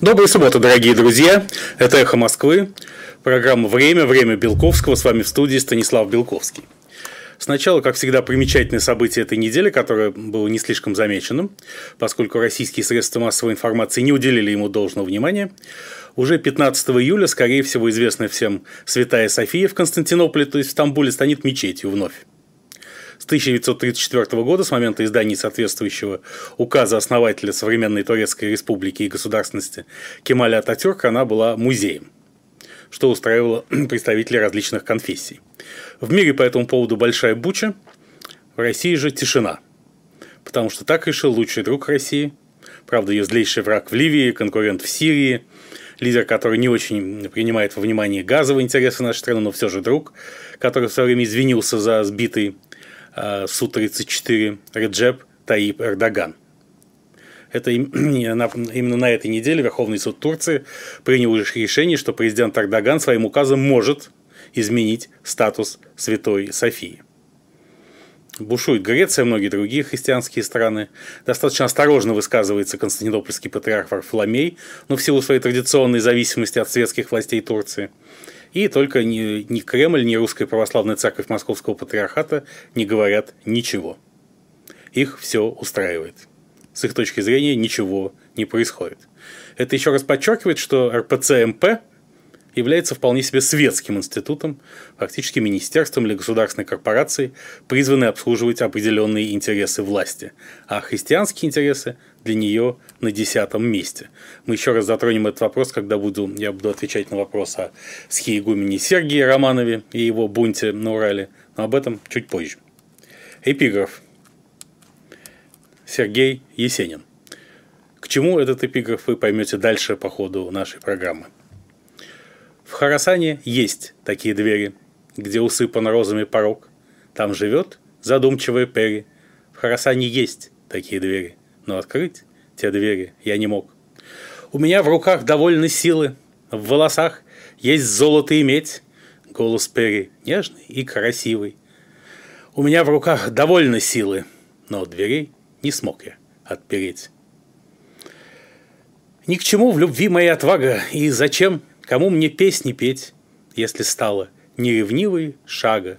Доброй субботы, дорогие друзья. Это «Эхо Москвы». Программа «Время», «Время Белковского». С вами в студии Станислав Белковский. Сначала, как всегда, примечательное событие этой недели, которое было не слишком замеченным, поскольку российские средства массовой информации не уделили ему должного внимания. Уже 15 июля, скорее всего, известная всем Святая София в Константинополе, то есть в Стамбуле, станет мечетью вновь. С 1934 года, с момента издания соответствующего указа основателя современной Турецкой республики и государственности Кемаля Ататюрка, она была музеем, что устраивало представителей различных конфессий. В мире по этому поводу большая буча, в России же тишина. Потому что так решил лучший друг России, правда, ее злейший враг в Ливии, конкурент в Сирии, лидер, который не очень принимает во внимание газовые интересы нашей страны, но все же друг, который в свое время извинился за сбитый Су-34 Реджеп Таип Эрдоган. Это именно на этой неделе Верховный суд Турции принял решение, что президент Эрдоган своим указом может изменить статус Святой Софии. Бушует Греция, многие другие христианские страны. Достаточно осторожно высказывается константинопольский патриарх Варфоломей, но в силу своей традиционной зависимости от светских властей Турции – и только ни, ни Кремль, ни Русская Православная Церковь Московского Патриархата не говорят ничего. Их все устраивает. С их точки зрения ничего не происходит. Это еще раз подчеркивает, что РПЦ-МП является вполне себе светским институтом, фактически министерством или государственной корпорацией, призванной обслуживать определенные интересы власти, а христианские интересы для нее на десятом месте. Мы еще раз затронем этот вопрос, когда буду, я буду отвечать на вопрос о схиегумене Сергии Романове и его бунте на Урале, но об этом чуть позже. Эпиграф. Сергей Есенин. К чему этот эпиграф вы поймете дальше по ходу нашей программы. В Харасане есть такие двери, где усыпан розами порог. Там живет задумчивая Перри. В Харасане есть такие двери, но открыть те двери я не мог. У меня в руках довольно силы, в волосах есть золото и медь. Голос Перри нежный и красивый. У меня в руках довольно силы, но дверей не смог я отпереть. Ни к чему в любви моя отвага, и зачем Кому мне песни петь, если стало неревнивой шага,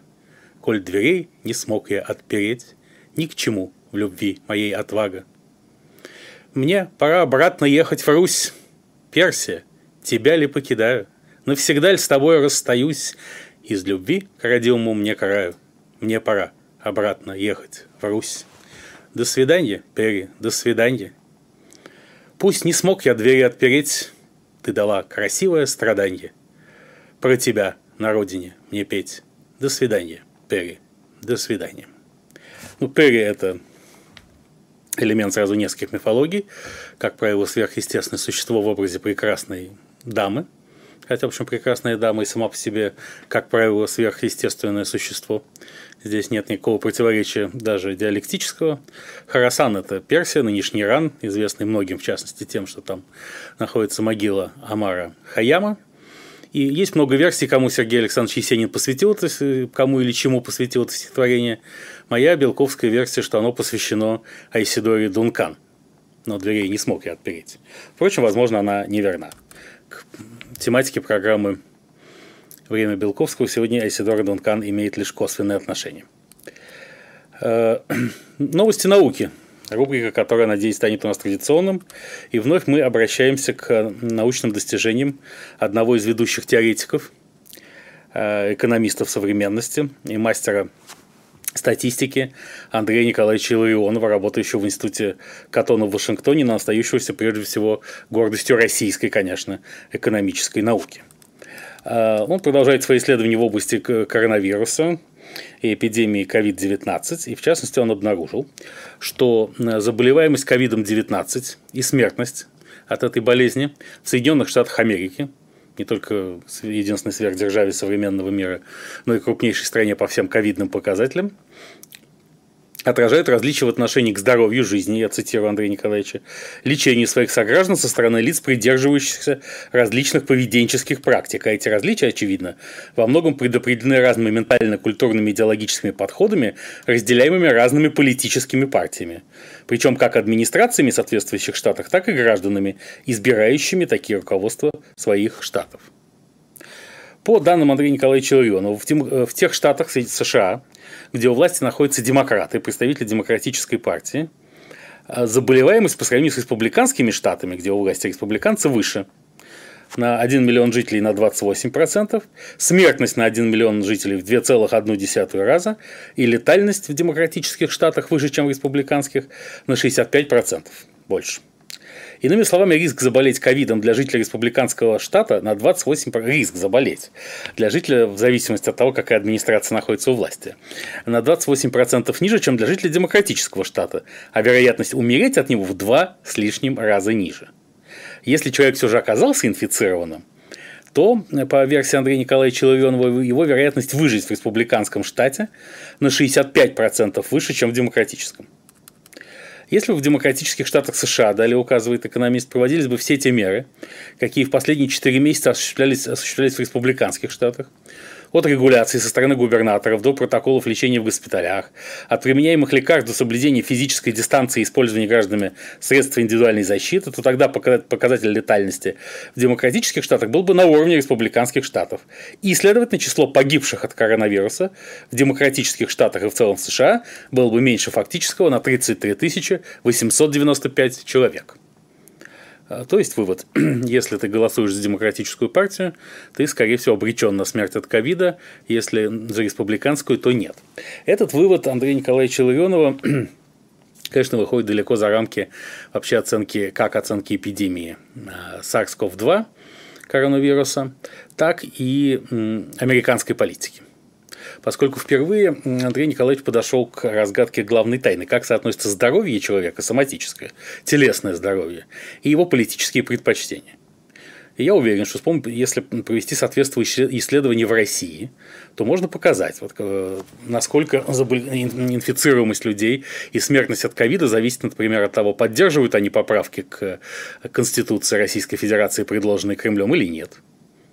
Коль дверей не смог я отпереть, ни к чему в любви моей отвага. Мне пора обратно ехать в Русь, Персия, тебя ли покидаю, Навсегда ли с тобой расстаюсь, Из любви к родимому мне караю, Мне пора обратно ехать в Русь. До свидания, Перри, до свидания. Пусть не смог я двери отпереть, ты дала красивое страданье. Про тебя на родине мне петь. До свидания, Перри. До свидания. Ну, Перри – это элемент сразу нескольких мифологий. Как правило, сверхъестественное существо в образе прекрасной дамы. Хотя, в общем, прекрасная дама и сама по себе, как правило, сверхъестественное существо. Здесь нет никакого противоречия даже диалектического. Харасан – это Персия, нынешний Иран, известный многим, в частности, тем, что там находится могила Амара Хаяма. И есть много версий, кому Сергей Александрович Есенин посвятил это, кому или чему посвятил это стихотворение. Моя белковская версия, что оно посвящено Айсидоре Дункан. Но дверей не смог я отпереть. Впрочем, возможно, она неверна. К тематике программы время Белковского, сегодня Айсидор Дункан имеет лишь косвенное отношение. Э, новости науки. Рубрика, которая, надеюсь, станет у нас традиционным. И вновь мы обращаемся к научным достижениям одного из ведущих теоретиков, э, экономистов современности и мастера статистики Андрея Николаевича Илларионова, работающего в Институте Катона в Вашингтоне, но остающегося прежде всего гордостью российской, конечно, экономической науки. А, он продолжает свои исследования в области коронавируса и эпидемии COVID-19. И в частности он обнаружил, что заболеваемость COVID-19 и смертность от этой болезни в Соединенных Штатах Америки, не только единственной сверхдержаве современного мира, но и крупнейшей стране по всем ковидным показателям, отражают различия в отношении к здоровью, жизни, я цитирую Андрея Николаевича, лечению своих сограждан со стороны лиц, придерживающихся различных поведенческих практик. А эти различия, очевидно, во многом предопределены разными ментально-культурными идеологическими подходами, разделяемыми разными политическими партиями. Причем как администрациями соответствующих штатах, так и гражданами, избирающими такие руководства своих штатов. По данным Андрея Николаевича Ларионова, в тех штатах США, где у власти находятся демократы, представители демократической партии, а заболеваемость по сравнению с республиканскими штатами, где у власти республиканцы, выше. На 1 миллион жителей на 28%, смертность на 1 миллион жителей в 2,1 раза и летальность в демократических штатах выше, чем в республиканских, на 65% больше. Иными словами, риск заболеть ковидом для жителя республиканского штата на 28 риск заболеть для жителя в зависимости от того, какая администрация находится у власти, на 28% ниже, чем для жителя демократического штата, а вероятность умереть от него в два с лишним раза ниже. Если человек все же оказался инфицированным, то, по версии Андрея Николаевича Ларионова, его вероятность выжить в республиканском штате на 65% выше, чем в демократическом. Если бы в демократических штатах США, далее указывает экономист, проводились бы все те меры, какие в последние 4 месяца осуществлялись, осуществлялись в республиканских штатах, от регуляции со стороны губернаторов до протоколов лечения в госпиталях, от применяемых лекарств до соблюдения физической дистанции и использования гражданами средств индивидуальной защиты, то тогда показатель летальности в демократических штатах был бы на уровне республиканских штатов. И, следовательно, число погибших от коронавируса в демократических штатах и в целом США было бы меньше фактического на 33 895 человек. А, то есть вывод, если ты голосуешь за демократическую партию, ты, скорее всего, обречен на смерть от ковида, если за республиканскую, то нет. Этот вывод Андрея Николаевича Ларионова конечно, выходит далеко за рамки вообще оценки, как оценки эпидемии а, SARS-CoV-2 коронавируса, так и американской политики поскольку впервые Андрей Николаевич подошел к разгадке главной тайны, как соотносится здоровье человека, соматическое, телесное здоровье, и его политические предпочтения. И я уверен, что если провести соответствующие исследования в России, то можно показать, вот, э, насколько инфицируемость людей и смертность от ковида зависит, например, от того, поддерживают они поправки к Конституции Российской Федерации, предложенные Кремлем, или нет.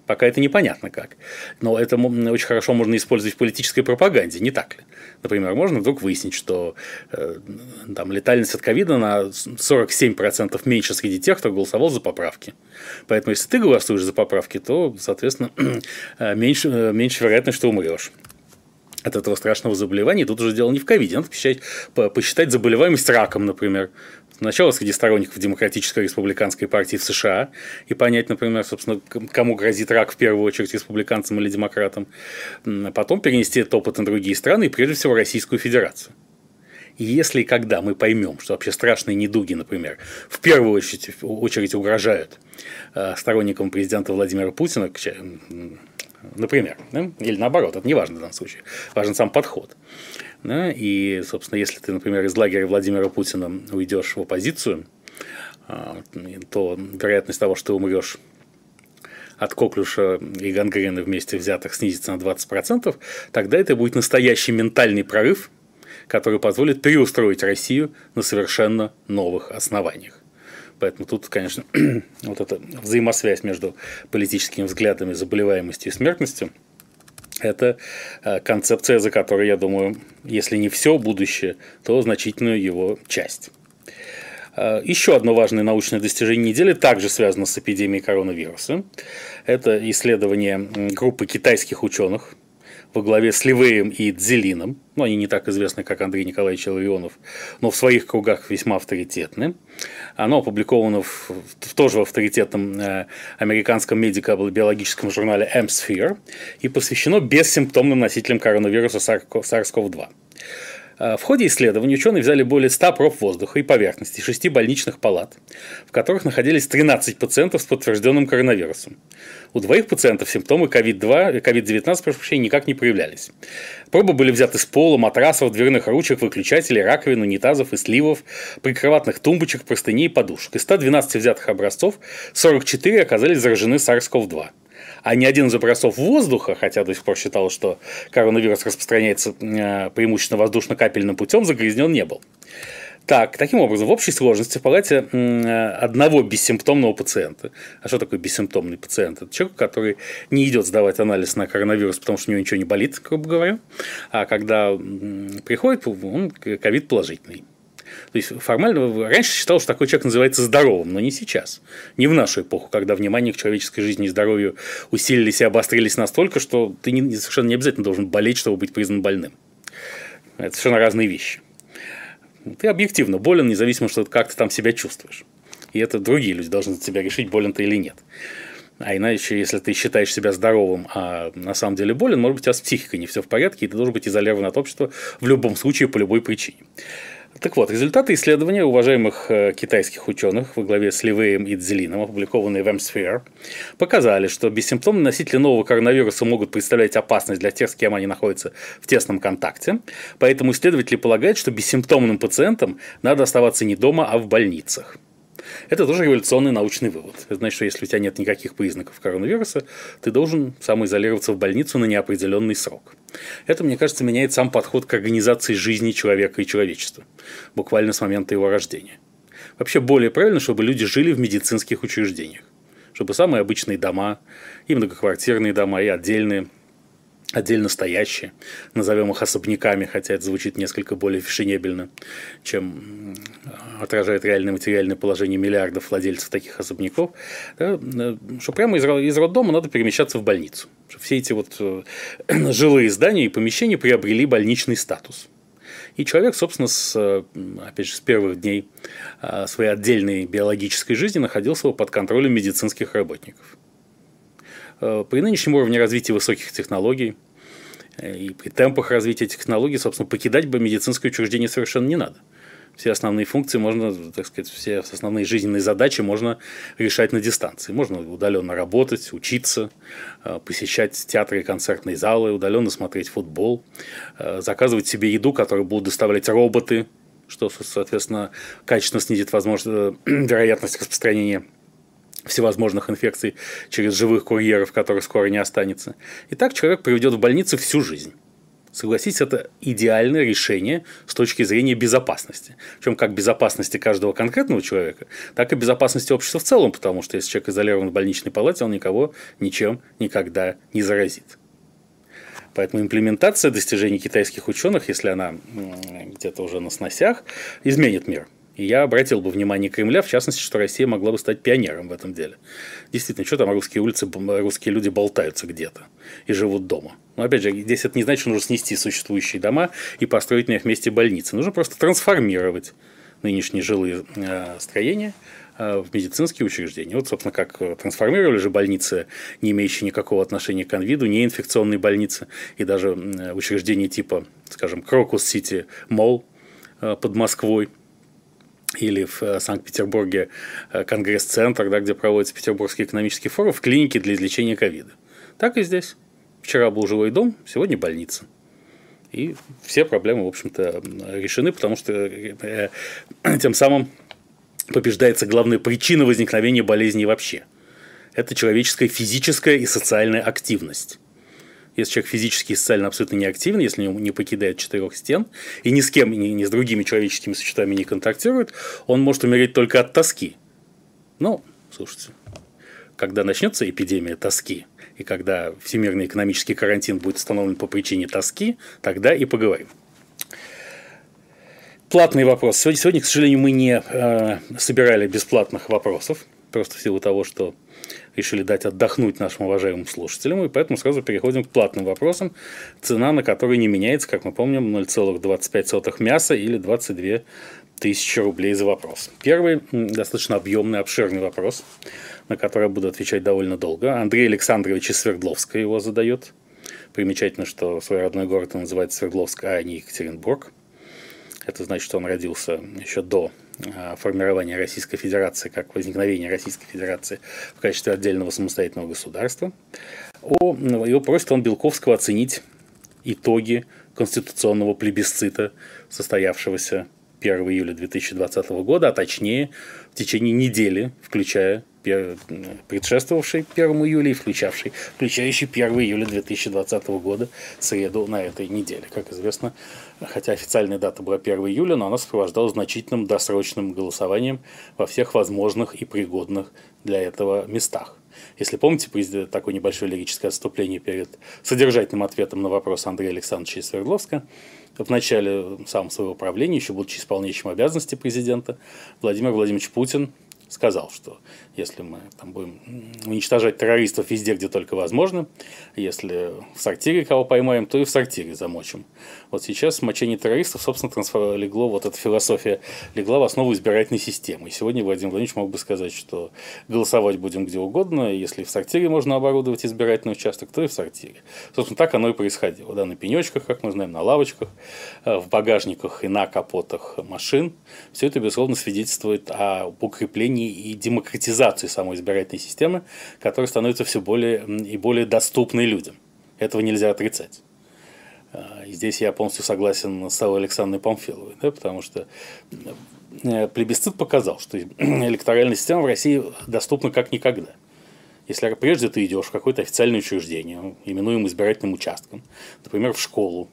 Пока это непонятно как. Но это очень хорошо можно использовать в политической пропаганде, не так ли? Например, можно вдруг выяснить, что э, там, летальность от ковида на 47% меньше среди тех, кто голосовал за поправки. Поэтому, если ты голосуешь за поправки, то, соответственно, э, меньше, э, меньше вероятность, что умрешь от этого страшного заболевания. Тут уже дело не в ковиде. Надо посчитать, посчитать заболеваемость раком, например. Сначала среди сторонников Демократической республиканской партии в США и понять, например, собственно, кому грозит рак в первую очередь, республиканцам или демократам. А потом перенести этот опыт на другие страны и прежде всего Российскую Федерацию. И если и когда мы поймем, что вообще страшные недуги, например, в первую очередь, очередь угрожают э, сторонникам президента Владимира Путина, например, да? или наоборот, это не важно в данном случае, важен сам подход. Да? И, собственно, если ты, например, из лагеря Владимира Путина уйдешь в оппозицию, а, то вероятность того, что ты умрешь от коклюша и гангрены вместе взятых снизится на 20%, тогда это будет настоящий ментальный прорыв, который позволит переустроить Россию на совершенно новых основаниях. Поэтому тут, конечно, вот эта взаимосвязь между политическими взглядами, заболеваемостью и смертностью – это э, концепция, за которой, я думаю, если не все будущее, то значительную его часть. Э, еще одно важное научное достижение недели также связано с эпидемией коронавируса. Это исследование группы китайских ученых – во главе с Ливеем и Дзелином, ну, они не так известны, как Андрей Николаевич Ларионов, но в своих кругах весьма авторитетны. Оно опубликовано в, в тоже в авторитетном э, американском медико-биологическом журнале M-Sphere и посвящено бессимптомным носителям коронавируса SARS-CoV-2. Э, в ходе исследования ученые взяли более 100 проб воздуха и поверхности 6 больничных палат, в которых находились 13 пациентов с подтвержденным коронавирусом. У двоих пациентов симптомы COVID-2, COVID-19 прошу никак не проявлялись. Пробы были взяты с пола, матрасов, дверных ручек, выключателей, раковин, унитазов и сливов, прикроватных тумбочек, простыней и подушек. Из 112 взятых образцов 44 оказались заражены SARS-CoV-2 А ни один из образцов воздуха, хотя до сих пор считалось, что коронавирус распространяется э, преимущественно воздушно-капельным путем, загрязнен не был. Так, таким образом, в общей сложности в палате одного бессимптомного пациента. А что такое бессимптомный пациент? Это человек, который не идет сдавать анализ на коронавирус, потому что у него ничего не болит, грубо говоря. А когда приходит, он ковид положительный. То есть формально раньше считалось, что такой человек называется здоровым, но не сейчас. Не в нашу эпоху, когда внимание к человеческой жизни и здоровью усилились и обострились настолько, что ты совершенно не обязательно должен болеть, чтобы быть признан больным. Это совершенно разные вещи. Ты объективно болен, независимо, что как ты там себя чувствуешь. И это другие люди должны за тебя решить, болен ты или нет. А иначе, если ты считаешь себя здоровым, а на самом деле болен, может быть, у тебя с психикой не все в порядке, и ты должен быть изолирован от общества в любом случае по любой причине. Так вот, результаты исследования уважаемых э, китайских ученых во главе с Ливеем и Цзелином, опубликованные в M-Sphere, показали, что бессимптомные носители нового коронавируса могут представлять опасность для тех, с кем они находятся в тесном контакте. Поэтому исследователи полагают, что бессимптомным пациентам надо оставаться не дома, а в больницах. Это тоже революционный научный вывод. Это значит, что если у тебя нет никаких признаков коронавируса, ты должен самоизолироваться в больницу на неопределенный срок. Это, мне кажется, меняет сам подход к организации жизни человека и человечества, буквально с момента его рождения. Вообще более правильно, чтобы люди жили в медицинских учреждениях, чтобы самые обычные дома, и многоквартирные дома, и отдельные – отдельно стоящие, назовем их особняками, хотя это звучит несколько более фешенебельно, чем отражает реальное материальное положение миллиардов владельцев таких особняков, да, э, что прямо из, из роддома надо перемещаться в больницу. Что все эти вот э, жилые здания и помещения приобрели больничный статус. И человек, собственно, с, э, опять же, с первых дней своей отдельной биологической жизни находился под контролем медицинских работников. Э, при нынешнем уровне развития высоких технологий э, и при темпах развития технологий, собственно, покидать бы медицинское учреждение совершенно не надо. Все основные функции можно, так сказать, все основные жизненные задачи можно решать на дистанции. Можно удаленно работать, учиться, э, посещать театры и концертные залы, удаленно смотреть футбол, заказывать себе еду, которую будут доставлять роботы, что, соответственно, качественно снизит возможность, вероятность распространения всевозможных инфекций через живых курьеров, которых скоро не останется. И так человек проведет в больнице всю жизнь. Согласитесь, это идеальное решение с точки зрения безопасности. Причем как безопасности каждого конкретного человека, так и безопасности общества в целом, потому что если человек изолирован в больничной палате, он никого ничем никогда не заразит. Поэтому имплементация достижений китайских ученых, если она где-то уже на сносях, изменит мир – я обратил бы внимание Кремля, в частности, что Россия могла бы стать пионером в этом деле. Действительно, что там русские улицы, русские люди болтаются где-то и живут дома. Но опять же, здесь это не значит, что нужно снести существующие дома и построить на их месте больницы. Нужно просто трансформировать нынешние жилые э, строения э, в медицинские учреждения. Вот, собственно, как трансформировали же больницы, не имеющие никакого отношения к ковиду, неинфекционные больницы и даже учреждения типа, скажем, Крокус-Сити Молл э, под Москвой, или в э, Санкт-Петербурге э, Конгресс-центр, да, где проводится Петербургский экономический форум, в клинике для излечения ковида. Так и здесь. Вчера был жилой дом, сегодня больница. И все проблемы, в общем-то, решены, потому что э, тем самым побеждается главная причина возникновения болезней вообще. Это человеческая физическая и социальная активность. Если человек физически и социально абсолютно не активен, если не покидает четырех стен и ни с кем, ни, ни с другими человеческими существами не контактирует, он может умереть только от тоски. Ну, слушайте, когда начнется эпидемия тоски, и когда всемирный экономический карантин будет установлен по причине тоски, тогда и поговорим. Платный вопрос. Сегодня, сегодня к сожалению, мы не э, собирали бесплатных вопросов, просто в силу того, что решили дать отдохнуть нашим уважаемым слушателям, и поэтому сразу переходим к платным вопросам, цена на которые не меняется, как мы помним, 0,25 мяса или 22 тысячи рублей за вопрос. Первый достаточно объемный, обширный вопрос, на который я буду отвечать довольно долго. Андрей Александрович из Свердловска его задает. Примечательно, что свой родной город он называет Свердловск, а не Екатеринбург. Это значит, что он родился еще до формирования Российской Федерации, как возникновения Российской Федерации в качестве отдельного самостоятельного государства. О, его просит он Белковского оценить итоги конституционного плебисцита, состоявшегося 1 июля 2020 года, а точнее в течение недели, включая предшествовавший 1 июля и включавший, включающий 1 июля 2020 года, среду на этой неделе. Как известно, хотя официальная дата была 1 июля, но она сопровождалась значительным досрочным голосованием во всех возможных и пригодных для этого местах. Если помните, такое небольшое лирическое отступление перед содержательным ответом на вопрос Андрея Александровича Свердловска, в начале самого своего правления, еще будучи исполняющим обязанности президента, Владимир Владимирович Путин сказал, что если мы там будем уничтожать террористов везде, где только возможно, если в сортире кого поймаем, то и в сортире замочим. Вот сейчас мочение террористов, собственно, легло, вот эта философия легла в основу избирательной системы. И сегодня Владимир Владимирович мог бы сказать, что голосовать будем где угодно, если в сортире можно оборудовать избирательный участок, то и в сортире. Собственно, так оно и происходило. Да, на пенечках, как мы знаем, на лавочках, э, в багажниках и на капотах машин. Все это, безусловно, свидетельствует о укреплении и демократизации самой избирательной системы, которая становится все более и более доступной людям. Этого нельзя отрицать. А, и здесь я полностью согласен с Аллой Александрой Памфиловой, да, потому что э, плебисцит показал, что электоральная система в России доступна как никогда. Если прежде ты идешь в какое-то официальное учреждение, именуем избирательным участком, например, в школу,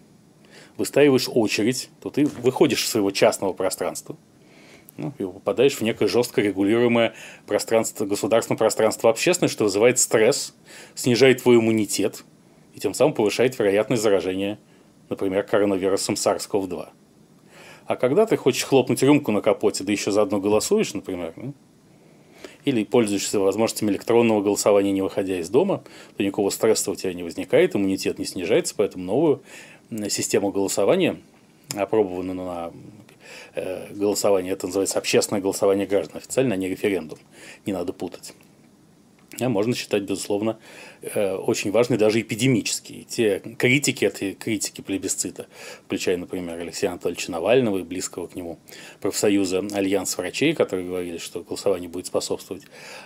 выстаиваешь очередь, то ты выходишь из своего частного пространства, ну, и попадаешь в некое жестко регулируемое пространство, государственное пространство общественное, что вызывает стресс, снижает твой иммунитет и тем самым повышает вероятность заражения, например, коронавирусом SARS-CoV-2. А когда ты хочешь хлопнуть рюмку на капоте, да еще заодно голосуешь, например, ну, или пользуешься возможностями электронного голосования, не выходя из дома, то никакого стресса у тебя не возникает, иммунитет не снижается, поэтому новую систему голосования, опробованную на голосование, это называется общественное голосование граждан официально, а не референдум. Не надо путать. А можно считать, безусловно, э, очень важной даже эпидемические. Те критики этой критики плебисцита, включая, например, Алексея Анатольевича Навального и близкого к нему профсоюза Альянс врачей, которые говорили, что голосование будет способствовать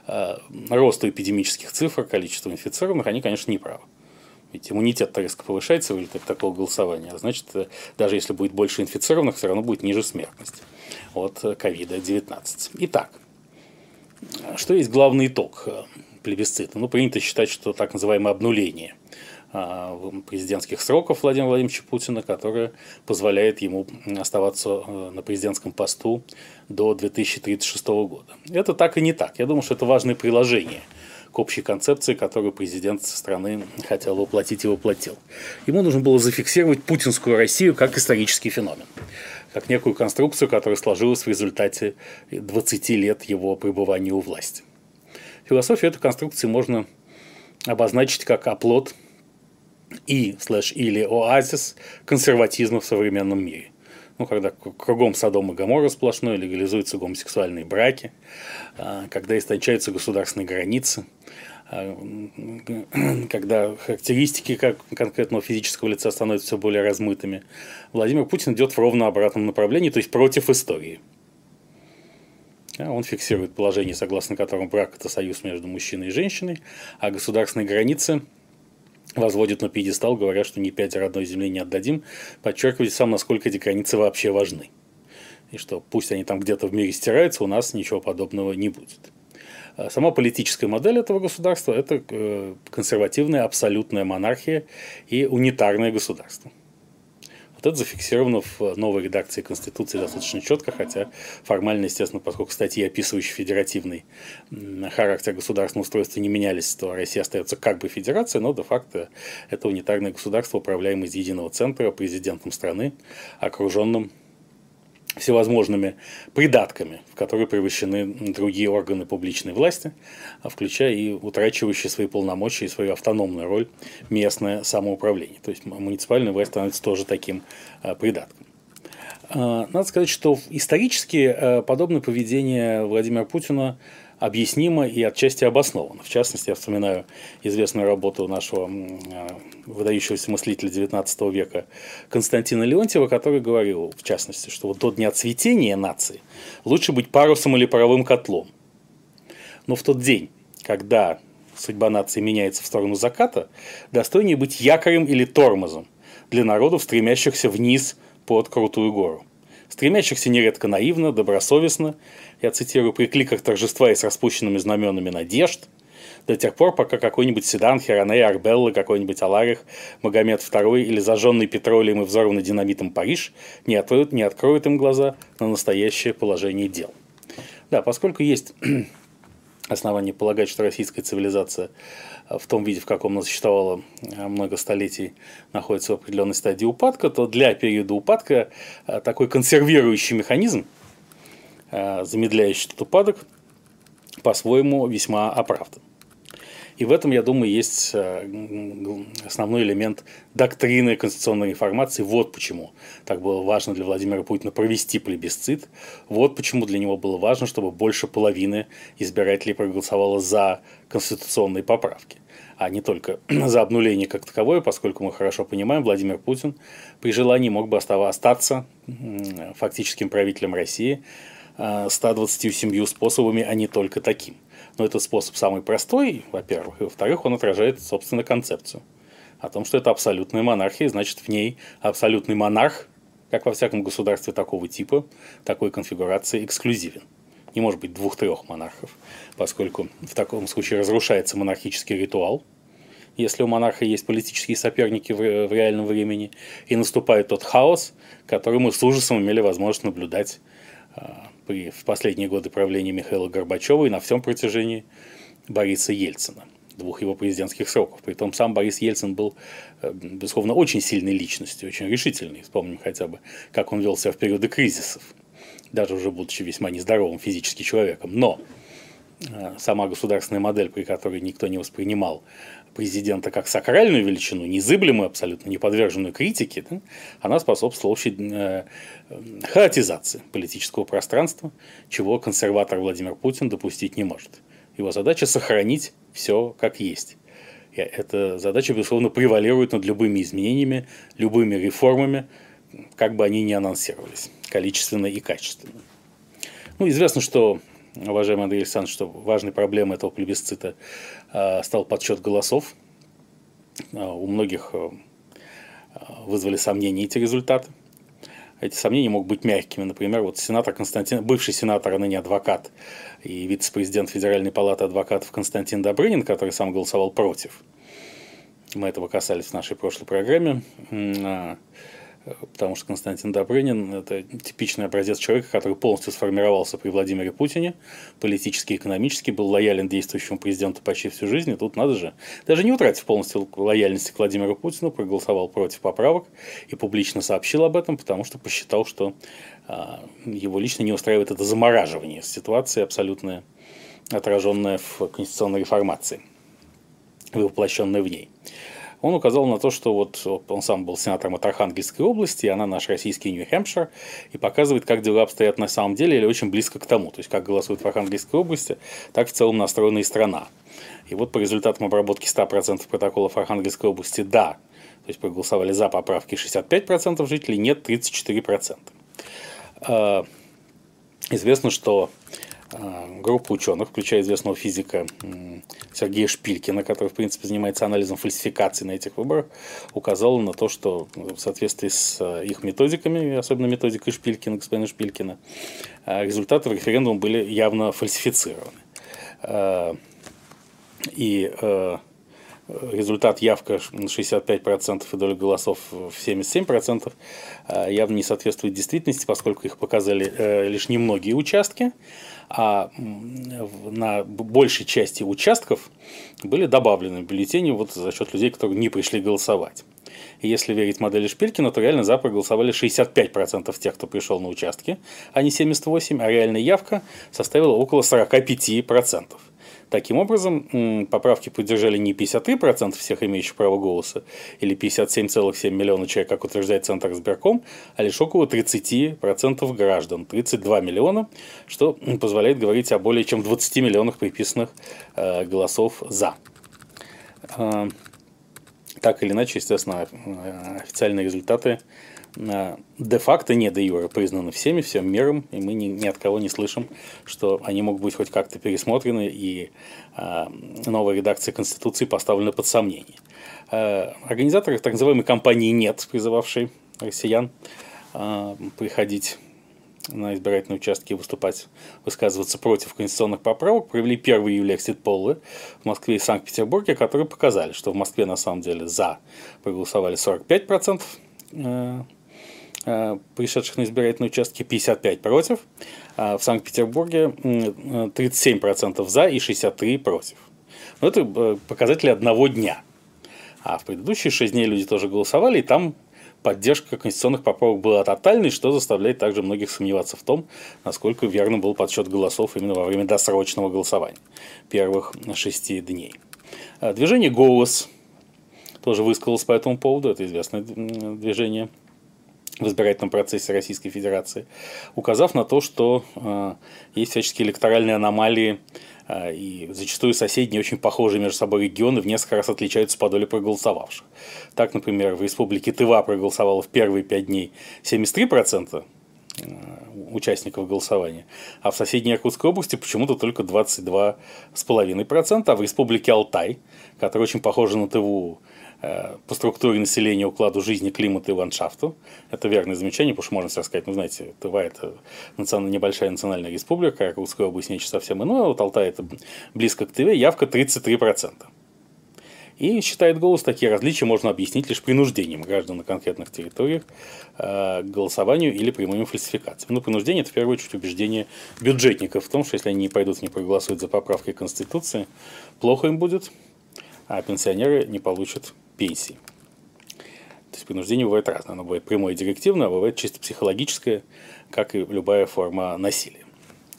э, росту эпидемических цифр, количеству инфицированных, они, конечно, не правы. Ведь иммунитет резко повышается в результате такого голосования. А значит, э, даже если будет больше инфицированных, все равно будет ниже смертность от ковида-19. Итак, что есть главный итог э, плебисцита? Ну, принято считать, что так называемое обнуление э, президентских сроков Владимира Владимировича Путина, которое позволяет ему оставаться на президентском посту до 2036 года. Это так и не так. Я думаю, что это важное приложение – к общей концепции, которую президент страны хотел воплотить и воплотил. Ему нужно было зафиксировать путинскую Россию как исторический феномен как некую конструкцию, которая сложилась в результате 20 лет его пребывания у власти. Философию этой конструкции можно обозначить как оплот и слэш или оазис консерватизма в современном мире – ну, когда кругом Содом и Гоморра сплошной, легализуются гомосексуальные браки, а, когда истончаются государственные границы, а, когда характеристики как конкретного физического лица становятся все более размытыми, Владимир Путин идет в ровно обратном направлении, то есть против истории. Он фиксирует положение, согласно которому брак – это союз между мужчиной и женщиной, а государственные границы возводят на пьедестал, говорят, что ни пять родной земли не отдадим, подчеркивает сам, насколько эти границы вообще важны. И что пусть они там где-то в мире стираются, у нас ничего подобного не будет. А сама политическая модель этого государства – это э, консервативная абсолютная монархия и унитарное государство. Вот это зафиксировано в новой редакции Конституции достаточно четко, хотя формально, естественно, поскольку статьи, описывающие федеративный характер государственного устройства, не менялись, то Россия остается как бы федерацией, но де-факто это унитарное государство, управляемое из единого центра, президентом страны, окруженным всевозможными придатками, в которые превращены другие органы публичной власти, включая и утрачивающие свои полномочия и свою автономную роль местное самоуправление. То есть муниципальная власть становится тоже таким а, придатком. А, надо сказать, что исторически а, подобное поведение Владимира Путина объяснимо и отчасти обосновано. В частности, я вспоминаю известную работу нашего выдающегося мыслителя XIX века Константина Леонтьева, который говорил, в частности, что вот до дня цветения нации лучше быть парусом или паровым котлом. Но в тот день, когда судьба нации меняется в сторону заката, достойнее быть якорем или тормозом для народов, стремящихся вниз под крутую гору. стремящихся нередко наивно, добросовестно, я цитирую, при кликах торжества и с распущенными знаменами надежд, до тех пор, пока какой-нибудь седан, Хероне, Арбелла, какой-нибудь Аларих, Магомед II или зажженный петролием и взорванный динамитом Париж не откроют, не откроют им глаза на настоящее положение дел. Да, поскольку есть основания полагать, что российская цивилизация в том виде, в каком она существовала э, много столетий, находится в определенной стадии упадка, то для периода упадка э, такой консервирующий механизм, э, замедляющий этот упадок, по-своему весьма оправдан. И в этом, я думаю, есть основной элемент доктрины конституционной реформации. Вот почему так было важно для Владимира Путина провести плебисцит. Вот почему для него было важно, чтобы больше половины избирателей проголосовало за конституционные поправки а не только за обнуление как таковое, поскольку мы хорошо понимаем, Владимир Путин при желании мог бы остаться фактическим правителем России 127 а, способами, а не только таким. Но этот способ самый простой, во-первых, и во-вторых, он отражает, собственно, концепцию о том, что это абсолютная монархия, значит, в ней абсолютный монарх, как во всяком государстве такого типа, такой конфигурации, эксклюзивен. Не может быть двух-трех монархов, поскольку в таком случае разрушается монархический ритуал, если у монарха есть политические соперники в, реальном времени, и наступает тот хаос, который мы с ужасом имели возможность наблюдать при, в последние годы правления Михаила Горбачева и на всем протяжении Бориса Ельцина двух его президентских сроков. Притом сам Борис Ельцин был, э, безусловно, очень сильной личностью, очень решительной. Вспомним хотя бы, как он вел себя в периоды кризисов даже уже будучи весьма нездоровым физически человеком. Но э, сама государственная модель, при которой никто не воспринимал президента как сакральную величину, незыблемую, абсолютно не подверженную критике, да, она способствовала общей э, хаотизации политического пространства, чего консерватор Владимир Путин допустить не может. Его задача сохранить все как есть. И эта задача, безусловно, превалирует над любыми изменениями, любыми реформами, как бы они ни анонсировались, количественно и качественно. Ну, известно, что, уважаемый Андрей Александрович, что важной проблемой этого плебисцита стал подсчет голосов. Э, у многих э, вызвали сомнения эти результаты. Эти сомнения могут быть мягкими. Например, вот сенатор Константин, бывший сенатор, а ныне адвокат и вице-президент Федеральной палаты адвокатов Константин Добрынин, который сам голосовал против. Мы этого касались в нашей прошлой программе потому что Константин Добрынин – это типичный образец человека, который полностью сформировался при Владимире Путине, политически экономически, был лоялен действующему президенту почти всю жизнь, и тут надо же, даже не утратив полностью лояльности к Владимиру Путину, проголосовал против поправок и публично сообщил об этом, потому что посчитал, что а, его лично не устраивает это замораживание ситуации, абсолютно отраженная в конституционной реформации, воплощенная в ней он указал на то, что вот он сам был сенатором от Архангельской области, она наш российский Нью-Хэмпшир, и показывает, как дела обстоят на самом деле, или очень близко к тому. То есть, как голосуют в Архангельской области, так в целом настроена и страна. И вот по результатам обработки 100% протоколов Архангельской области «да», то есть проголосовали за поправки 65% жителей, нет 34%. А, известно, что группа ученых, включая известного физика Сергея Шпилькина, который, в принципе, занимается анализом фальсификаций на этих выборах, указала на то, что в соответствии с а, их методиками, особенно методикой Шпилькина, господина Шпилькина, а, результаты референдума были явно фальсифицированы. И результат явка 65% и доля голосов в 77% явно не соответствует действительности, поскольку их показали э, лишь немногие участки, а на большей части участков были добавлены бюллетени вот за счет людей, которые не пришли голосовать. И если верить модели Шпилькина, то реально за проголосовали 65% тех, кто пришел на участки, а не 78%, а реальная явка составила около 45%. Таким образом, поправки поддержали не 53% всех имеющих право голоса или 57,7 миллиона человек, как утверждает Центр избирком, а лишь около 30% граждан, 32 миллиона, что позволяет говорить о более чем 20 миллионах приписанных э, голосов «за». Э, так или иначе, естественно, э, официальные результаты де-факто, не де юре признаны всеми, всем миром, и мы ни, ни от кого не слышим, что они могут быть хоть как-то пересмотрены, и э, новая редакция Конституции поставлена под сомнение. Э, организаторы так называемой кампании «Нет», призывавшей россиян э, приходить на избирательные участки выступать, высказываться против конституционных поправок, провели 1 июля экзит-полы в Москве и Санкт-Петербурге, которые показали, что в Москве на самом деле за проголосовали 45% э, э, пришедших на избирательные участки, 55 против, а в Санкт-Петербурге 37% за и 63 против. Но это э, показатели одного дня. А в предыдущие 6 дней люди тоже голосовали, и там поддержка конституционных поправок была тотальной, что заставляет также многих сомневаться в том, насколько верным был подсчет голосов именно во время досрочного голосования первых шести дней. Движение «Голос» тоже высказалось по этому поводу, это известное движение в избирательном процессе Российской Федерации, указав на то, что э, есть всяческие электоральные аномалии а, и зачастую соседние очень похожие между собой регионы в несколько раз отличаются по доле проголосовавших. Так, например, в республике Тыва проголосовало в первые пять дней 73% э, участников голосования, а в соседней Иркутской области почему-то только 22,5%, а в республике Алтай, которая очень похожа на Тыву, Э, по структуре населения, укладу жизни, климату и ландшафту. Это верное замечание, потому что можно сейчас сказать, ну, знаете, Тыва – это национальная, небольшая национальная республика, а Русская область нечто совсем иное, вот Алтай – это близко к Тыве, явка 33%. И считает голос, такие различия можно объяснить лишь принуждением граждан на конкретных территориях э, к голосованию или прямыми фальсификациями. Ну, принуждение – это в первую очередь убеждение бюджетников в том, что если они не пойдут, не проголосуют за поправки Конституции, плохо им будет, а пенсионеры не получат пенсии. То есть принуждение бывает разное. Оно бывает прямое и директивное, а бывает чисто психологическое, как и любая форма насилия.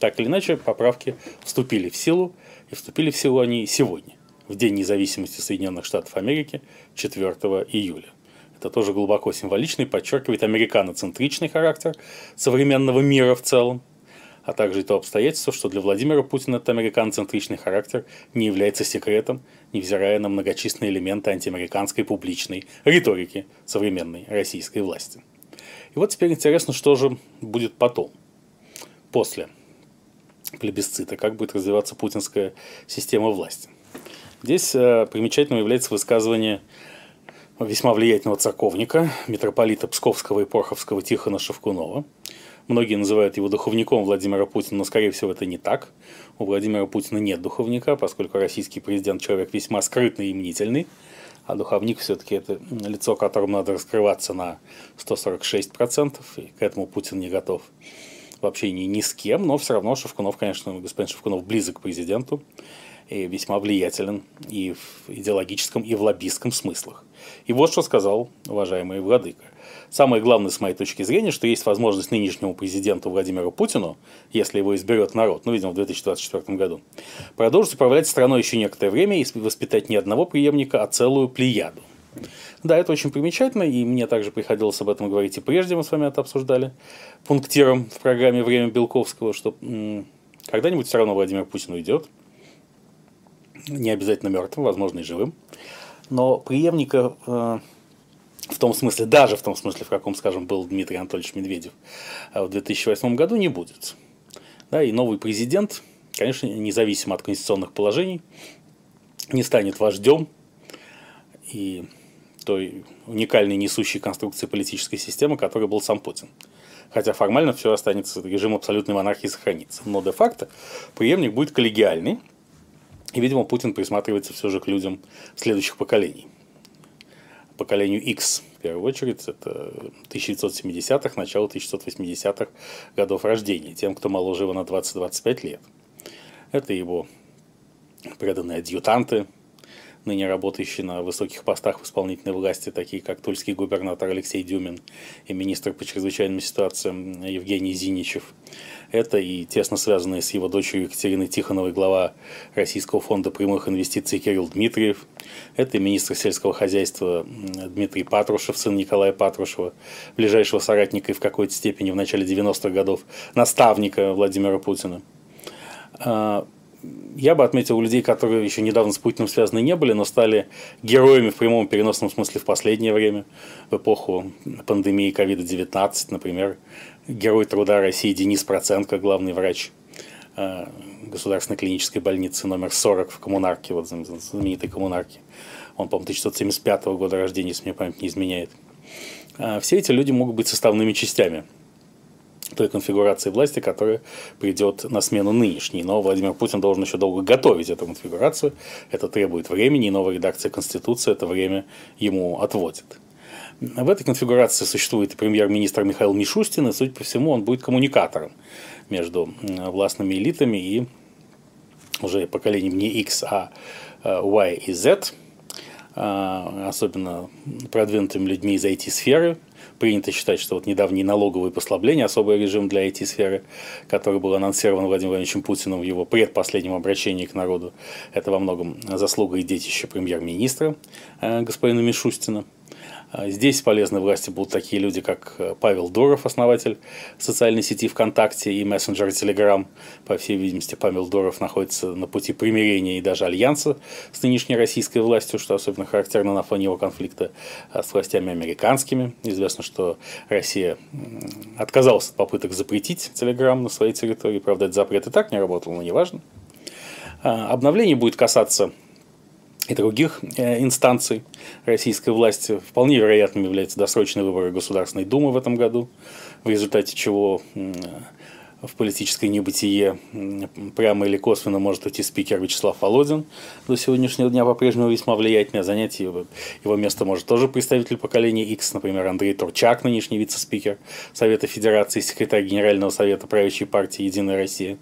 Так или иначе, поправки вступили в силу, и вступили в силу они сегодня, в День независимости Соединенных Штатов Америки, 4 июля. Это тоже глубоко символично и подчеркивает американоцентричный характер современного мира в целом, а также и то обстоятельство, что для Владимира Путина этот американоцентричный характер не является секретом, невзирая на многочисленные элементы антиамериканской публичной риторики современной российской власти. И вот теперь интересно, что же будет потом, после плебисцита, как будет развиваться путинская система власти. Здесь э, примечательным является высказывание весьма влиятельного церковника, митрополита Псковского и Порховского Тихона Шевкунова, Многие называют его духовником Владимира Путина, но, скорее всего, это не так. У Владимира Путина нет духовника, поскольку российский президент человек весьма скрытный и мнительный, а духовник все-таки это лицо, которому надо раскрываться на 146%, и к этому Путин не готов вообще ни, ни с кем, но все равно Шевкунов, конечно, господин Шевкунов близок к президенту и весьма влиятелен и в идеологическом, и в лоббистском смыслах. И вот что сказал уважаемый Владыка. Самое главное, с моей точки зрения, что есть возможность нынешнему президенту Владимиру Путину, если его изберет народ, ну, видимо, в 2024 году, продолжить управлять страной еще некоторое время и воспитать не одного преемника, а целую плеяду. Да, это очень примечательно, и мне также приходилось об этом говорить и прежде, мы с вами это обсуждали, пунктиром в программе «Время Белковского», что когда-нибудь все равно Владимир Путин уйдет, не обязательно мертвым, возможно, и живым, но преемника э, в том смысле, даже в том смысле, в каком, скажем, был Дмитрий Анатольевич Медведев а в 2008 году, не будет. Да, и новый президент, конечно, независимо от конституционных положений, не станет вождем и той уникальной несущей конструкции политической системы, которой был сам Путин. Хотя формально все останется, режим абсолютной монархии сохранится. Но де-факто преемник будет коллегиальный, и, видимо, Путин присматривается все же к людям следующих поколений поколению X, в первую очередь, это 1970-х, начало 1980-х годов рождения, тем, кто моложе его на 20-25 лет. Это его преданные адъютанты, ныне работающие на высоких постах в исполнительной власти, такие как тульский губернатор Алексей Дюмин и министр по чрезвычайным ситуациям Евгений Зиничев. Это и тесно связанные с его дочерью Екатериной Тихоновой глава Российского фонда прямых инвестиций Кирилл Дмитриев. Это и министр сельского хозяйства Дмитрий Патрушев, сын Николая Патрушева, ближайшего соратника и в какой-то степени в начале 90-х годов наставника Владимира Путина а, я бы отметил у людей, которые еще недавно с Путиным связаны не были, но стали героями в прямом переносном смысле в последнее время, в эпоху пандемии COVID-19, например, герой труда России Денис Проценко, главный врач э, государственной клинической больницы номер 40 в Коммунарке, вот знаменитой Коммунарке. Он, по-моему, 1975 года рождения, если мне память не изменяет. А все эти люди могут быть составными частями той конфигурации власти, которая придет на смену нынешней. Но Владимир Путин должен еще долго готовить эту конфигурацию. Это требует времени, и новая редакция Конституции это время ему отводит. В этой конфигурации существует премьер-министр Михаил Мишустин, и, судя по всему, он будет коммуникатором между властными элитами и уже поколением не X, а э, Y и Z, а, особенно продвинутыми людьми из IT-сферы. Принято считать, что вот недавние налоговые послабления, особый режим для IT-сферы, который был анонсирован Владимиром Владимировичем Путиным в его предпоследнем обращении к народу, это во многом заслуга и детище премьер-министра э, господина Мишустина. А здесь полезны власти будут такие люди, как э, Павел Доров, основатель социальной сети ВКонтакте и мессенджера Телеграм. По всей видимости, Павел Доров находится на пути примирения и даже альянса с нынешней российской властью, что особенно характерно на фоне его конфликта э, с властями американскими. Известно, что Россия отказалась от попыток запретить Телеграм на своей территории. Правда, этот запрет и так не работал, но неважно. А, обновление будет касаться и других э, инстанций российской власти. Вполне вероятным являются досрочные выборы Государственной Думы в этом году, в результате чего в политическое небытие прямо или косвенно может уйти спикер Вячеслав Володин, до сегодняшнего дня по-прежнему весьма влиятельный, а занять его, его место может тоже представитель поколения X, например, Андрей Турчак, нынешний вице-спикер Совета Федерации, секретарь Генерального совета правящей партии «Единая Россия».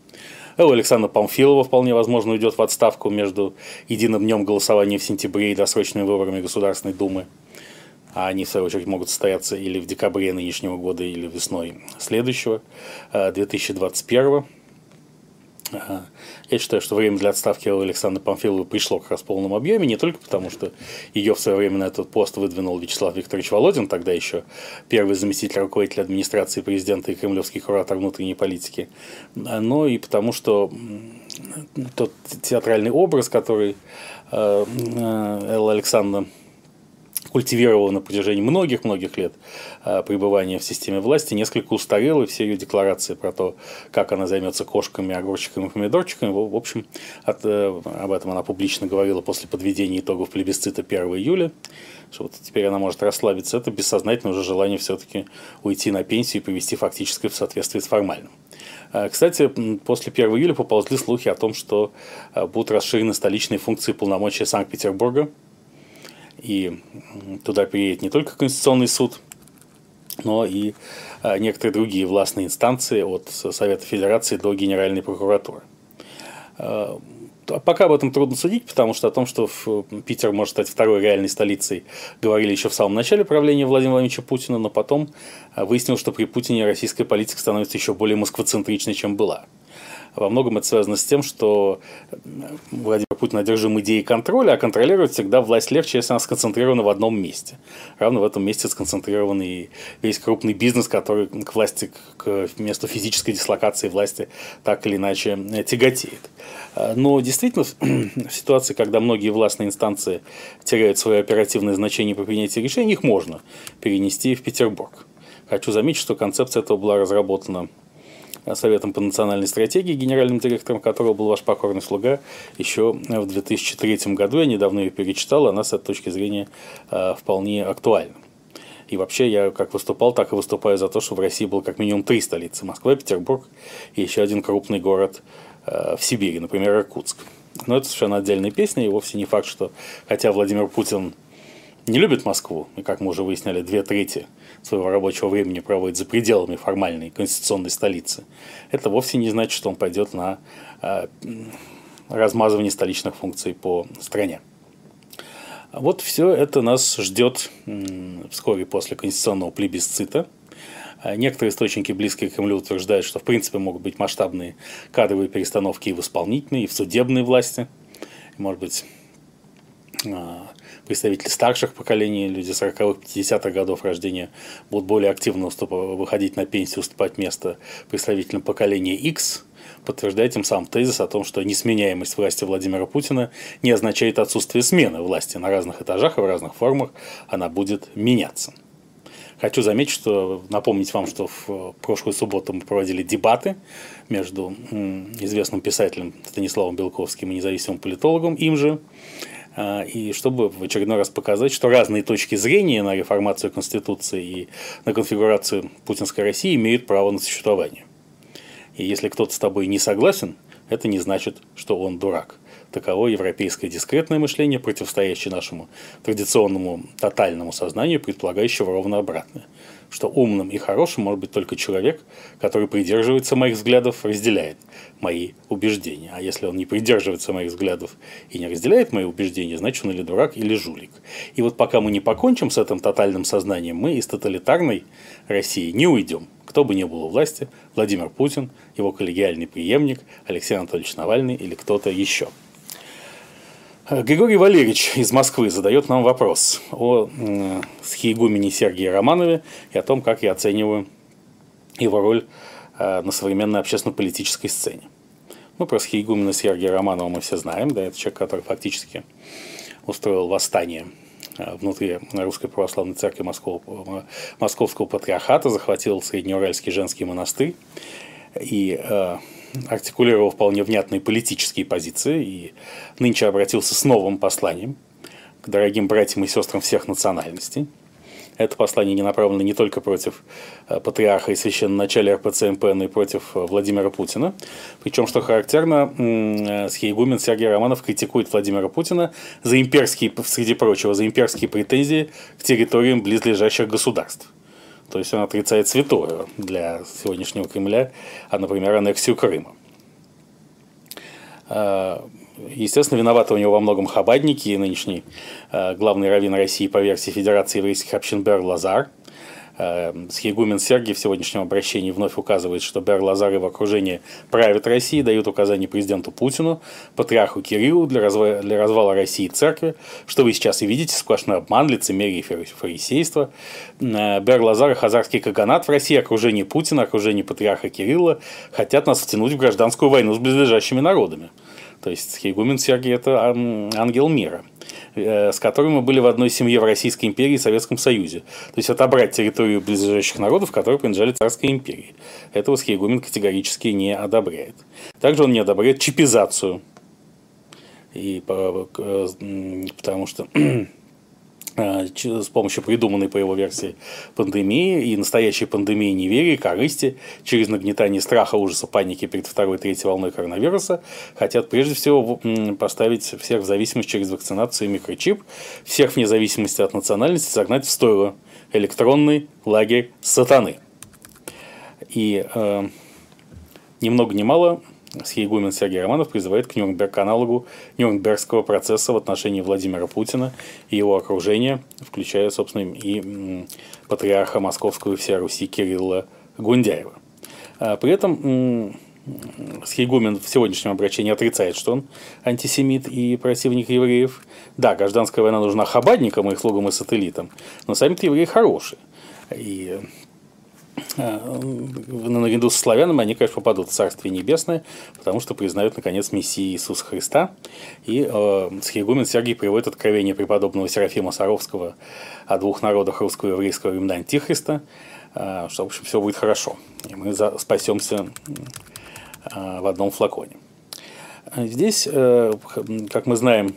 У Александра Памфилова вполне возможно уйдет в отставку между единым днем голосования в сентябре и досрочными выборами Государственной Думы. А они, в свою очередь, могут состояться или в декабре нынешнего года, или весной следующего, 2021 я считаю, что время для отставки Александра Памфилова пришло как раз в полном объеме, не только потому, что ее в свое время на этот пост выдвинул Вячеслав Викторович Володин, тогда еще первый заместитель руководителя администрации президента и кремлевский куратор внутренней политики, но и потому, что тот театральный образ, который э, э, Элла Александровна культивировала на протяжении многих-многих лет а, пребывания в системе власти, несколько устарела, и все ее декларации про то, как она займется кошками, огурчиками помидорчиками, в общем, от, э, об этом она публично говорила после подведения итогов плебисцита 1 июля, что вот теперь она может расслабиться, это бессознательное уже желание все-таки уйти на пенсию и привести фактически в соответствии с формальным. А, кстати, после 1 июля поползли слухи о том, что будут расширены столичные функции полномочия Санкт-Петербурга – и туда приедет не только Конституционный суд, но и а, некоторые другие властные инстанции от Совета Федерации до Генеральной прокуратуры. А, пока об этом трудно судить, потому что о том, что Питер может стать второй реальной столицей, говорили еще в самом начале правления Владимира Владимировича Путина, но потом а, выяснилось, что при Путине российская политика становится еще более москвоцентричной, чем была. Во многом это связано с тем, что Владимир Путин одержим идеей контроля, а контролировать всегда власть легче, если она сконцентрирована в одном месте. Равно в этом месте сконцентрирован и весь крупный бизнес, который к власти, к месту физической дислокации власти так или иначе тяготеет. Но действительно, в ситуации, когда многие властные инстанции теряют свое оперативное значение по принятию решений, их можно перенести в Петербург. Хочу заметить, что концепция этого была разработана Советом по национальной стратегии, генеральным директором которого был ваш покорный слуга еще в 2003 году. Я недавно ее перечитал, она с этой точки зрения э, вполне актуальна. И вообще я как выступал, так и выступаю за то, что в России было как минимум три столицы. Москва, Петербург и еще один крупный город э, в Сибири, например, Иркутск. Но это совершенно отдельная песня, и вовсе не факт, что хотя Владимир Путин не любит Москву, и, как мы уже выясняли, две трети своего рабочего времени проводит за пределами формальной конституционной столицы, это вовсе не значит, что он пойдет на э, размазывание столичных функций по стране. Вот все это нас ждет вскоре после конституционного плебисцита. А некоторые источники, близкие к Кремлю, утверждают, что в принципе могут быть масштабные кадровые перестановки и в исполнительной, и в судебной власти. Может быть, представители старших поколений, люди 40-х, 50-х годов рождения будут более активно выходить на пенсию, уступать место представителям поколения X, подтверждая тем самым тезис о том, что несменяемость власти Владимира Путина не означает отсутствие смены власти на разных этажах и в разных формах, она будет меняться. Хочу заметить, что напомнить вам, что в прошлую субботу мы проводили дебаты между известным писателем Станиславом Белковским и независимым политологом им же, и чтобы в очередной раз показать, что разные точки зрения на реформацию Конституции и на конфигурацию путинской России имеют право на существование. И если кто-то с тобой не согласен, это не значит, что он дурак. Таково европейское дискретное мышление, противостоящее нашему традиционному тотальному сознанию, предполагающего ровно обратное. Что умным и хорошим может быть только человек, который придерживается моих взглядов, разделяет мои убеждения. А если он не придерживается моих взглядов и не разделяет мои убеждения, значит он или дурак, или жулик. И вот пока мы не покончим с этим тотальным сознанием, мы из тоталитарной России не уйдем. Кто бы ни был у власти, Владимир Путин, его коллегиальный преемник, Алексей Анатольевич Навальный или кто-то еще. Григорий Валерьевич из Москвы задает нам вопрос о схиегумене Сергии Романове и о том, как я оцениваю его роль э, на современной общественно-политической сцене. Ну, про схиегумена Сергия Романова мы все знаем, да, это человек, который фактически устроил восстание э, внутри Русской Православной Церкви Москвы, Московского Патриархата, захватил Среднеуральский женский монастырь и э, артикулировал вполне внятные политические позиции и нынче обратился с новым посланием к дорогим братьям и сестрам всех национальностей. Это послание не направлено не только против э, патриарха и священноначалия РПЦМП, но и против э, Владимира Путина. Причем, что характерно, э, схиегумен Сергей Романов критикует Владимира Путина за имперские, среди прочего, за имперские претензии к территориям близлежащих государств. То есть он отрицает святое для сегодняшнего Кремля, а, например, аннексию Крыма. А, естественно, виноваты у него во многом хабадники, нынешний а, главный раввин России по версии Федерации еврейских общин Бер Лазар – Схигумен Сергий в сегодняшнем обращении вновь указывает, что Бер Лазар и в окружении правят Россией, дают указания президенту Путину, патриарху Кириллу для, развала, для развала России и церкви, что вы сейчас и видите, сплошной обман, лицемерие и фарисейство. Э, Бер Лазар и Хазарский Каганат в России, окружение Путина, окружение патриарха Кирилла хотят нас втянуть в гражданскую войну с близлежащими народами. То есть Хейгумен Сергий – это ангел мира, э, с которым мы были в одной семье в Российской империи и Советском Союзе. То есть отобрать территорию близлежащих народов, которые принадлежали Царской империи. Этого Схейгумен категорически не одобряет. Также он не одобряет чипизацию. И, э, потому что с помощью придуманной, по его версии, пандемии и настоящей пандемии неверия, корысти, через нагнетание страха, ужаса, паники перед второй третьей волной коронавируса, хотят прежде всего поставить всех в зависимость через вакцинацию и микрочип, всех вне зависимости от национальности загнать в стойло электронный лагерь сатаны. И э, ни много ни мало Схиегумен Сергей Романов призывает к Нюрнберг-аналогу Нюрнбергского процесса в отношении Владимира Путина и его окружения, включая, собственно, и патриарха Московского и всей Руси Кирилла Гундяева. А при этом Схейгумен в сегодняшнем обращении отрицает, что он антисемит и противник евреев. Да, гражданская война нужна хабадникам, их слугам и сателлитам, но сами-то евреи хорошие. И наряду с славянами они, конечно, попадут в Царствие Небесное, потому что признают, наконец, Мессии Иисуса Христа. И э, Схиегумен Сергий приводит откровение преподобного Серафима Саровского о двух народах русского и еврейского времена Антихриста, э, что, в общем, все будет хорошо, и мы за, спасемся э, в одном флаконе. Здесь, э, как мы знаем,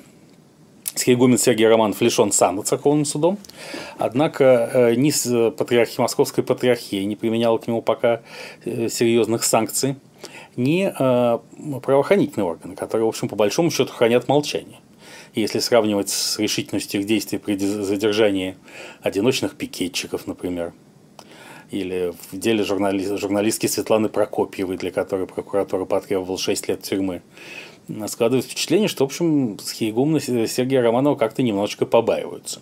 Схиегумен Сергей Романов лишен сана церковным судом, однако э, ни патриархи, Московской патриархии не применяла к нему пока э, серьезных санкций, ни э, правоохранительные органы, которые, в общем, по большому счету хранят молчание. если сравнивать с решительностью их действий при задержании одиночных пикетчиков, например, или в деле журналист, журналистки Светланы Прокопьевой, для которой прокуратура потребовала 6 лет тюрьмы, складывается впечатление, что, в общем, схиегумна Сергея Романова как-то немножечко побаиваются.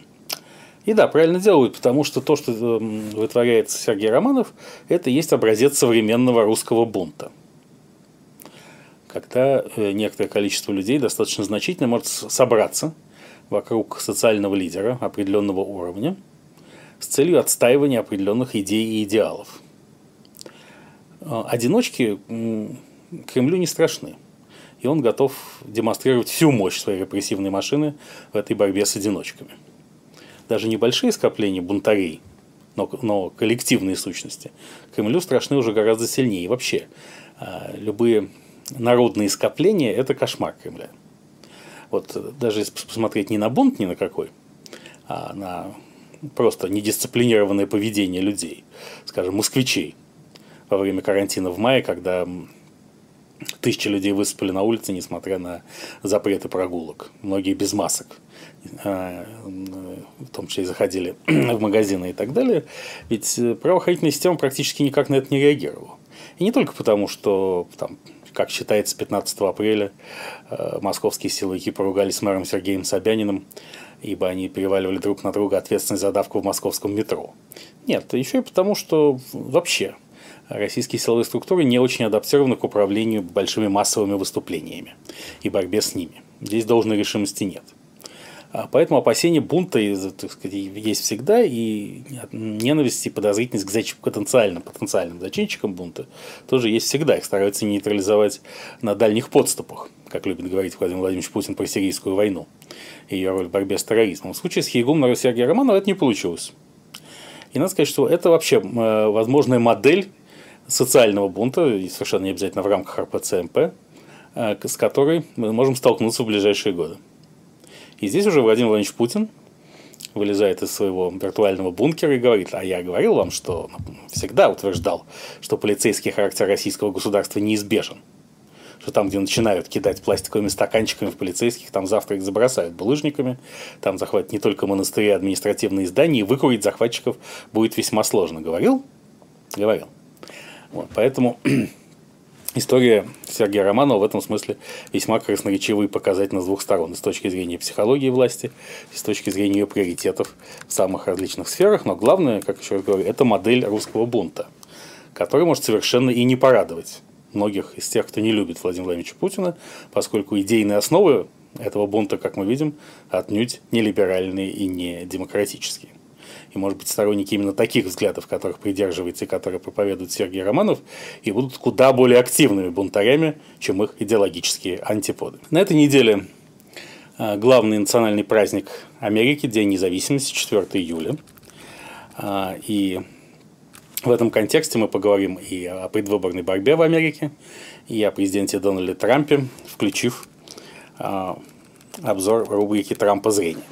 И да, правильно делают, потому что то, что эм, вытворяет Сергей Романов, это есть образец современного русского бунта. Когда э, некоторое количество людей достаточно значительно может собраться вокруг социального лидера определенного уровня с целью отстаивания определенных идей и идеалов. Э, одиночки Кремлю не страшны и он готов демонстрировать всю мощь своей репрессивной машины в этой борьбе с одиночками. Даже небольшие скопления бунтарей, но, но коллективные сущности, Кремлю страшны уже гораздо сильнее. И вообще, а, любые народные скопления – это кошмар Кремля. Вот даже если посмотреть не на бунт ни на какой, а на просто недисциплинированное поведение людей, скажем, москвичей во время карантина в мае, когда тысячи людей выступили на улице, несмотря на запреты прогулок, многие без масок, а, в том числе и заходили в магазины и так далее, ведь правоохранительная система практически никак на это не реагировала. И не только потому, что там, как считается, 15 апреля э, московские силовики поругались с мэром Сергеем Собяниным, ибо они переваливали друг на друга ответственность за давку в московском метро. Нет, еще и потому, что вообще российские силовые структуры не очень адаптированы к управлению большими массовыми выступлениями и борьбе с ними. Здесь должной решимости нет. А поэтому опасения бунта так сказать, есть всегда, и ненависть и подозрительность к зач... потенциальным, потенциальным зачинщикам бунта тоже есть всегда. Их стараются нейтрализовать на дальних подступах, как любит говорить Владимир Владимирович Путин про сирийскую войну и ее роль в борьбе с терроризмом. В случае с Хейгум Сергея Романова это не получилось. И надо сказать, что это вообще э, возможная модель социального бунта, и совершенно не обязательно в рамках РПЦМП, э, с которой мы можем столкнуться в ближайшие годы. И здесь уже Владимир Владимирович Путин вылезает из своего виртуального бункера и говорит, а я говорил вам, что всегда утверждал, что полицейский характер российского государства неизбежен. Что там, где начинают кидать пластиковыми стаканчиками в полицейских, там завтра их забросают булыжниками, там захватят не только монастыри, а административные здания, и выкурить захватчиков будет весьма сложно. Говорил? Говорил. Вот, поэтому История Сергея Романова в этом смысле весьма красноречивая и показательна с двух сторон. С точки зрения психологии власти, с точки зрения ее приоритетов в самых различных сферах. Но главное, как еще раз говорю, это модель русского бунта, которая может совершенно и не порадовать многих из тех, кто не любит Владимира Владимировича Путина, поскольку идейные основы этого бунта, как мы видим, отнюдь не либеральные и не демократические и, может быть, сторонники именно таких взглядов, которых придерживается и которые проповедует Сергей Романов, и будут куда более активными бунтарями, чем их идеологические антиподы. На этой неделе а, главный национальный праздник Америки, День независимости, 4 июля. А, и в этом контексте мы поговорим и о предвыборной борьбе в Америке, и о президенте Дональде Трампе, включив а, обзор рубрики «Трампа зрения».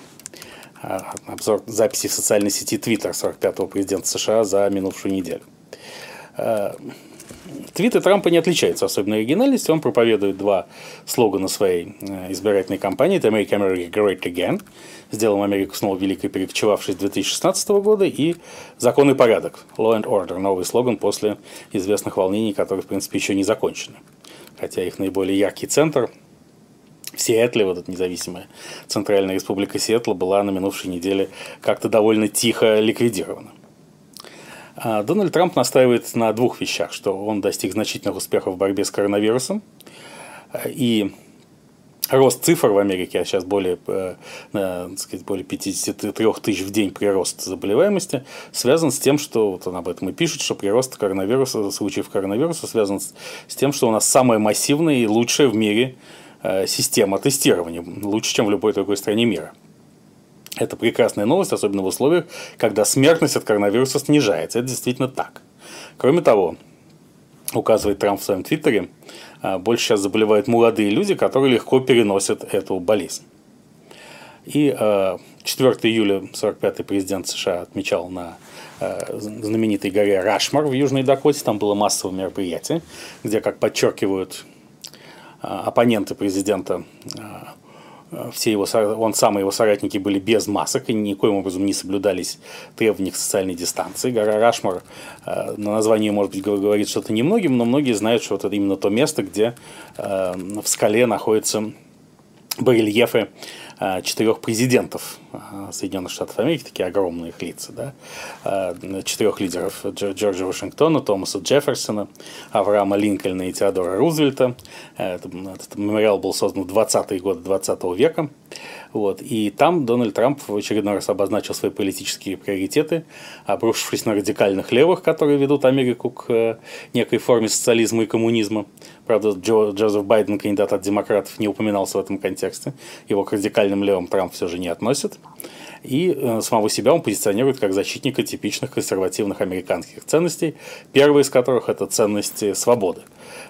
Обзор записи в социальной сети Twitter 45-го президента США за минувшую неделю. А, твиты Трампа не отличаются особенной оригинальностью. Он проповедует два слогана своей э, избирательной кампании. Это «Make America Great Again», «Сделаем Америку снова великой, перекочевавшись 2016 года» и «Закон и порядок», «Law and Order», новый слоган после известных волнений, которые, в принципе, еще не закончены. Хотя их наиболее яркий центр – в Сиэтле, вот эта независимая Центральная Республика Сиэтла, была на минувшей неделе как-то довольно тихо ликвидирована. А Дональд Трамп настаивает на двух вещах, что он достиг значительных успехов в борьбе с коронавирусом, и рост цифр в Америке, а сейчас более, э, так сказать, более 53 тысяч в день прирост заболеваемости, связан с тем, что, вот он об этом и пишет, что прирост коронавируса, случаев коронавируса связан с тем, что у нас самая массивная и лучшая в мире система тестирования, лучше, чем в любой другой стране мира. Это прекрасная новость, особенно в условиях, когда смертность от коронавируса снижается. Это действительно так. Кроме того, указывает Трамп в своем твиттере, э, больше сейчас заболевают молодые люди, которые легко переносят эту болезнь. И 4 э, июля 45-й президент США отмечал на знаменитой горе Рашмар в Южной Дакоте. Там было массовое мероприятие, где, как подчеркивают оппоненты президента, а, а, все его, он сам и его соратники были без масок и никоим образом не соблюдались требования к социальной дистанции. Гора Рашмар на названии, может быть, говорит что-то немногим, но многие знают, что это именно то место, где в скале находятся барельефы четырех президентов э, Соединенных Штатов Америки, такие огромные их лица, да, э, четырех лидеров Джорджа Вашингтона, Томаса Джефферсона, Авраама Линкольна и Теодора Рузвельта. Этот, этот мемориал был создан в 20-е годы 20 века. Вот. И там Дональд Трамп в очередной раз обозначил свои политические приоритеты, обрушившись на радикальных левых, которые ведут Америку к некой форме социализма и коммунизма. Правда, Джо, Джозеф Байден, кандидат от демократов, не упоминался в этом контексте. Его к радикальным левым Трамп все же не относит. И э, самого себя он позиционирует как защитника типичных консервативных американских ценностей, первая из которых – это ценности свободы.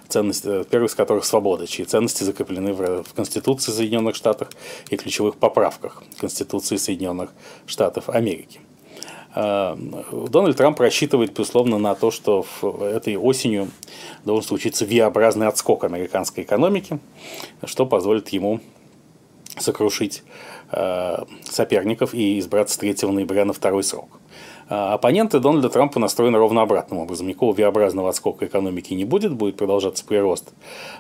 ценности, первый из которых свобода, чьи ценности закреплены в, в Конституции Соединенных Штатов и ключевых поправках Конституции Соединенных Штатов Америки. Дональд Трамп рассчитывает, безусловно, на то, что этой осенью должен случиться V-образный отскок американской экономики, что позволит ему сокрушить а, соперников и избраться 3 ноября на второй срок. А, оппоненты Дональда Трампа настроены ровно обратным образом. Никакого V-образного отскока экономики не будет, будет продолжаться прирост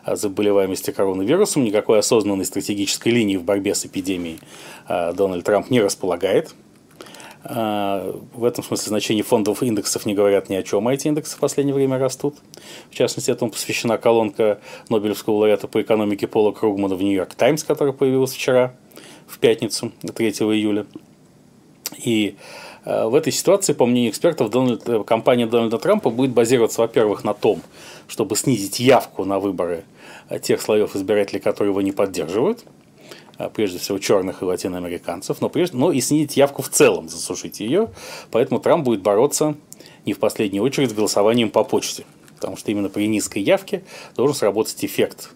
заболеваемости коронавирусом. Никакой осознанной стратегической линии в борьбе с эпидемией Дональд Трамп не располагает. А, в этом смысле значение фондовых индексов не говорят ни о чем, а эти индексы в последнее время растут. В частности, этому посвящена колонка Нобелевского лауреата по экономике Пола Кругмана в Нью-Йорк Таймс, которая появилась вчера, в пятницу, 3 июля. И а, в этой ситуации, по мнению экспертов, Дональд, э, компания Дональда Трампа будет базироваться, во-первых, на том, чтобы снизить явку на выборы тех слоев избирателей, которые его не поддерживают – а, прежде всего черных и латиноамериканцев, но, прежде, но и снизить явку в целом, засушить ее. Поэтому Трамп будет бороться не в последнюю очередь с голосованием по почте, потому что именно при низкой явке должен сработать эффект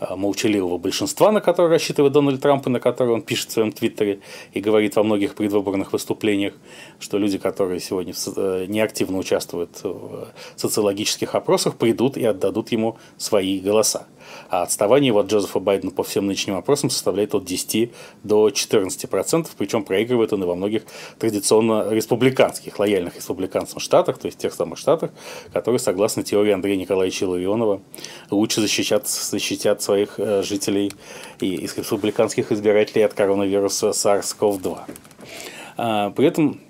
а, молчаливого большинства, на которое рассчитывает Дональд Трамп, и на которое он пишет в своем твиттере и говорит во многих предвыборных выступлениях, что люди, которые сегодня э, неактивно участвуют в социологических опросах, придут и отдадут ему свои голоса а отставание от Джозефа Байдена по всем нынешним опросам составляет от 10 до 14 процентов, причем проигрывает он и во многих традиционно республиканских, лояльных республиканцам штатах, то есть тех самых штатах, которые, согласно теории Андрея Николаевича Ларионова, лучше защищат, защитят своих э, жителей и из республиканских избирателей от коронавируса SARS-CoV-2. А, при этом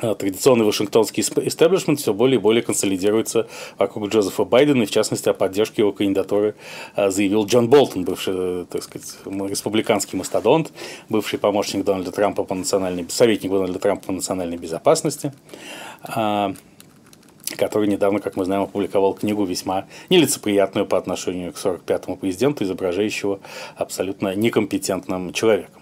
традиционный вашингтонский истеблишмент все более и более консолидируется вокруг Джозефа Байдена, и в частности о поддержке его кандидатуры а, заявил Джон Болтон, бывший, э, так сказать, республиканский мастодонт, бывший помощник Дональда Трампа по национальной, советник Дональда Трампа по национальной безопасности который недавно, как мы знаем, опубликовал книгу весьма нелицеприятную по отношению к 45-му президенту, изображающего абсолютно некомпетентным человеком.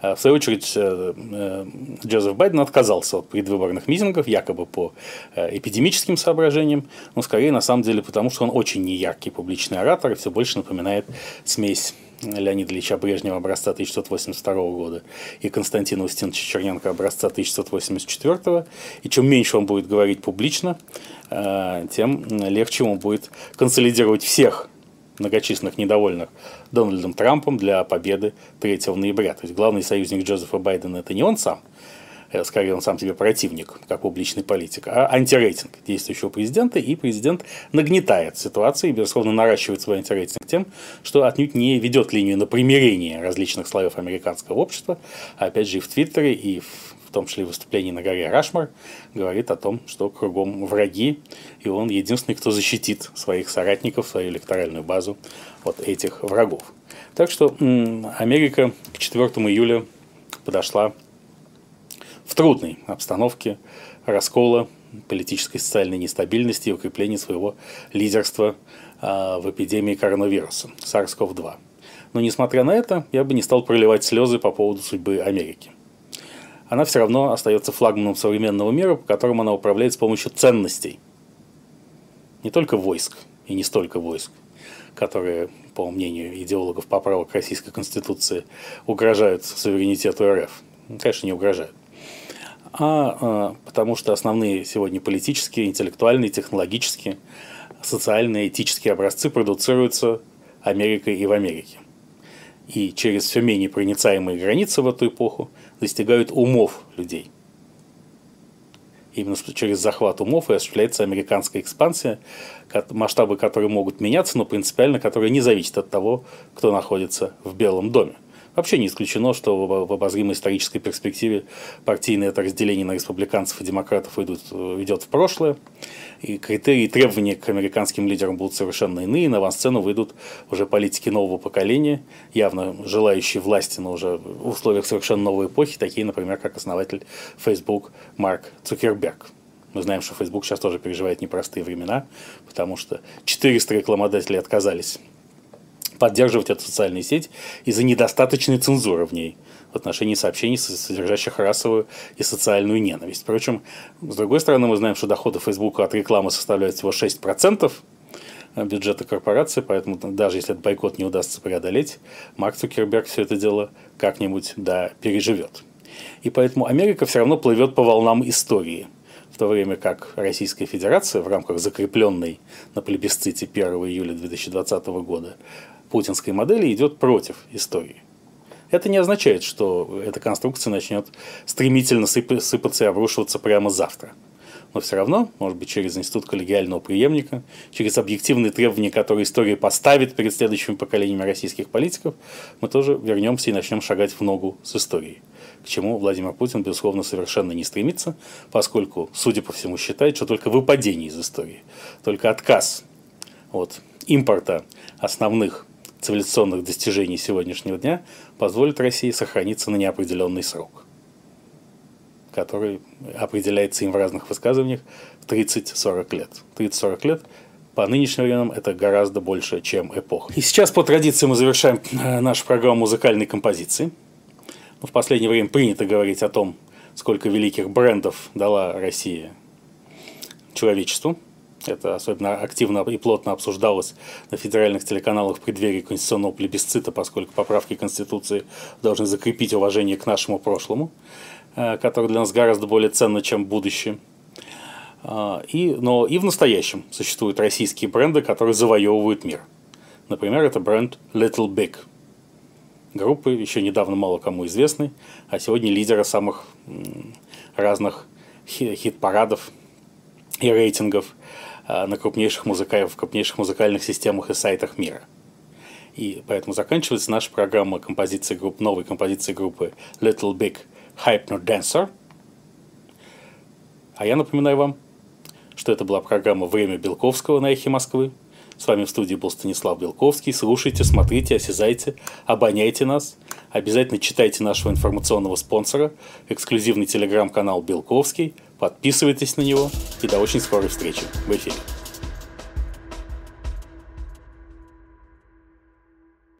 А, в свою очередь, э, э, Джозеф Байден отказался от предвыборных митингов, якобы по э, эпидемическим соображениям, но скорее на самом деле потому, что он очень неяркий публичный оратор и все больше напоминает смесь Леонида Ильича Брежнева образца 1982 года и Константина Устиновича Черненко образца 1984. И чем меньше он будет говорить публично, тем легче ему будет консолидировать всех многочисленных недовольных Дональдом Трампом для победы 3 ноября. То есть главный союзник Джозефа Байдена это не он сам, э, скорее он сам себе противник, как публичный политик, а антирейтинг действующего президента, и президент нагнетает ситуацию и, безусловно, наращивает свой антирейтинг тем, что отнюдь не ведет линию на примирение различных слоев американского общества, а опять же и в Твиттере, и в том числе выступлении на горе Рашмар, говорит о том, что кругом враги, и он единственный, кто защитит своих соратников, свою электоральную базу от этих врагов. Так что Америка к 4 июля подошла в трудной обстановке раскола, политической и социальной нестабильности и укрепления своего лидерства а, в эпидемии коронавируса SARS-CoV-2. Но несмотря на это, я бы не стал проливать слезы по поводу судьбы Америки она все равно остается флагманом современного мира, по которому она управляет с помощью ценностей. Не только войск, и не столько войск, которые, по мнению идеологов поправок Российской Конституции, угрожают суверенитету РФ. Ну, конечно, не угрожают. А, а потому что основные сегодня политические, интеллектуальные, технологические, социальные, этические образцы продуцируются Америкой и в Америке и через все менее проницаемые границы в эту эпоху достигают умов людей. Именно через захват умов и осуществляется американская экспансия, масштабы которой могут меняться, но принципиально которые не зависят от того, кто находится в Белом доме. Вообще не исключено, что в обозримой исторической перспективе партийное это разделение на республиканцев и демократов идут, идет в прошлое, и критерии и требования к американским лидерам будут совершенно иные, на авансцену выйдут уже политики нового поколения, явно желающие власти, но уже в условиях совершенно новой эпохи, такие, например, как основатель Facebook Марк Цукерберг. Мы знаем, что Facebook сейчас тоже переживает непростые времена, потому что 400 рекламодателей отказались поддерживать эту социальную сеть из-за недостаточной цензуры в ней в отношении сообщений, содержащих расовую и социальную ненависть. Впрочем, с другой стороны, мы знаем, что доходы Facebook от рекламы составляют всего 6%, бюджета корпорации, поэтому даже если этот бойкот не удастся преодолеть, Марк Цукерберг все это дело как-нибудь да переживет. И поэтому Америка все равно плывет по волнам истории, в то время как Российская Федерация в рамках закрепленной на плебисците 1 июля 2020 года путинской модели идет против истории. Это не означает, что эта конструкция начнет стремительно сыпаться и обрушиваться прямо завтра – но все равно, может быть, через институт коллегиального преемника, через объективные требования, которые история поставит перед следующими поколениями российских политиков, мы тоже вернемся и начнем шагать в ногу с историей. К чему Владимир Путин, безусловно, совершенно не стремится, поскольку, судя по всему, считает, что только выпадение из истории, только отказ от импорта основных цивилизационных достижений сегодняшнего дня позволит России сохраниться на неопределенный срок который определяется им в разных высказываниях в 30-40 лет. 30-40 лет по нынешним временам это гораздо больше, чем эпоха. И сейчас по традиции мы завершаем э, нашу программу музыкальной композиции. В последнее время принято говорить о том, сколько великих брендов дала Россия человечеству. Это особенно активно и плотно обсуждалось на федеральных телеканалах в преддверии конституционного плебисцита, поскольку поправки Конституции должны закрепить уважение к нашему прошлому. Э, которое для нас гораздо более ценно, чем будущее. А, и, но и в настоящем существуют российские бренды, которые завоевывают мир. Например, это бренд Little Big. Группы еще недавно мало кому известны, а сегодня лидеры самых разных хит-парадов и рейтингов на крупнейших, музыка... в крупнейших музыкальных системах и сайтах мира. И поэтому заканчивается наша программа композиции групп, новой композиции группы Little Big – Hypnodancer. А я напоминаю вам, что это была программа «Время Белковского» на Эхе Москвы. С вами в студии был Станислав Белковский. Слушайте, смотрите, осязайте, обоняйте нас. Обязательно читайте нашего информационного спонсора, эксклюзивный телеграм-канал Белковский. Подписывайтесь на него. И до очень скорой встречи в эфире.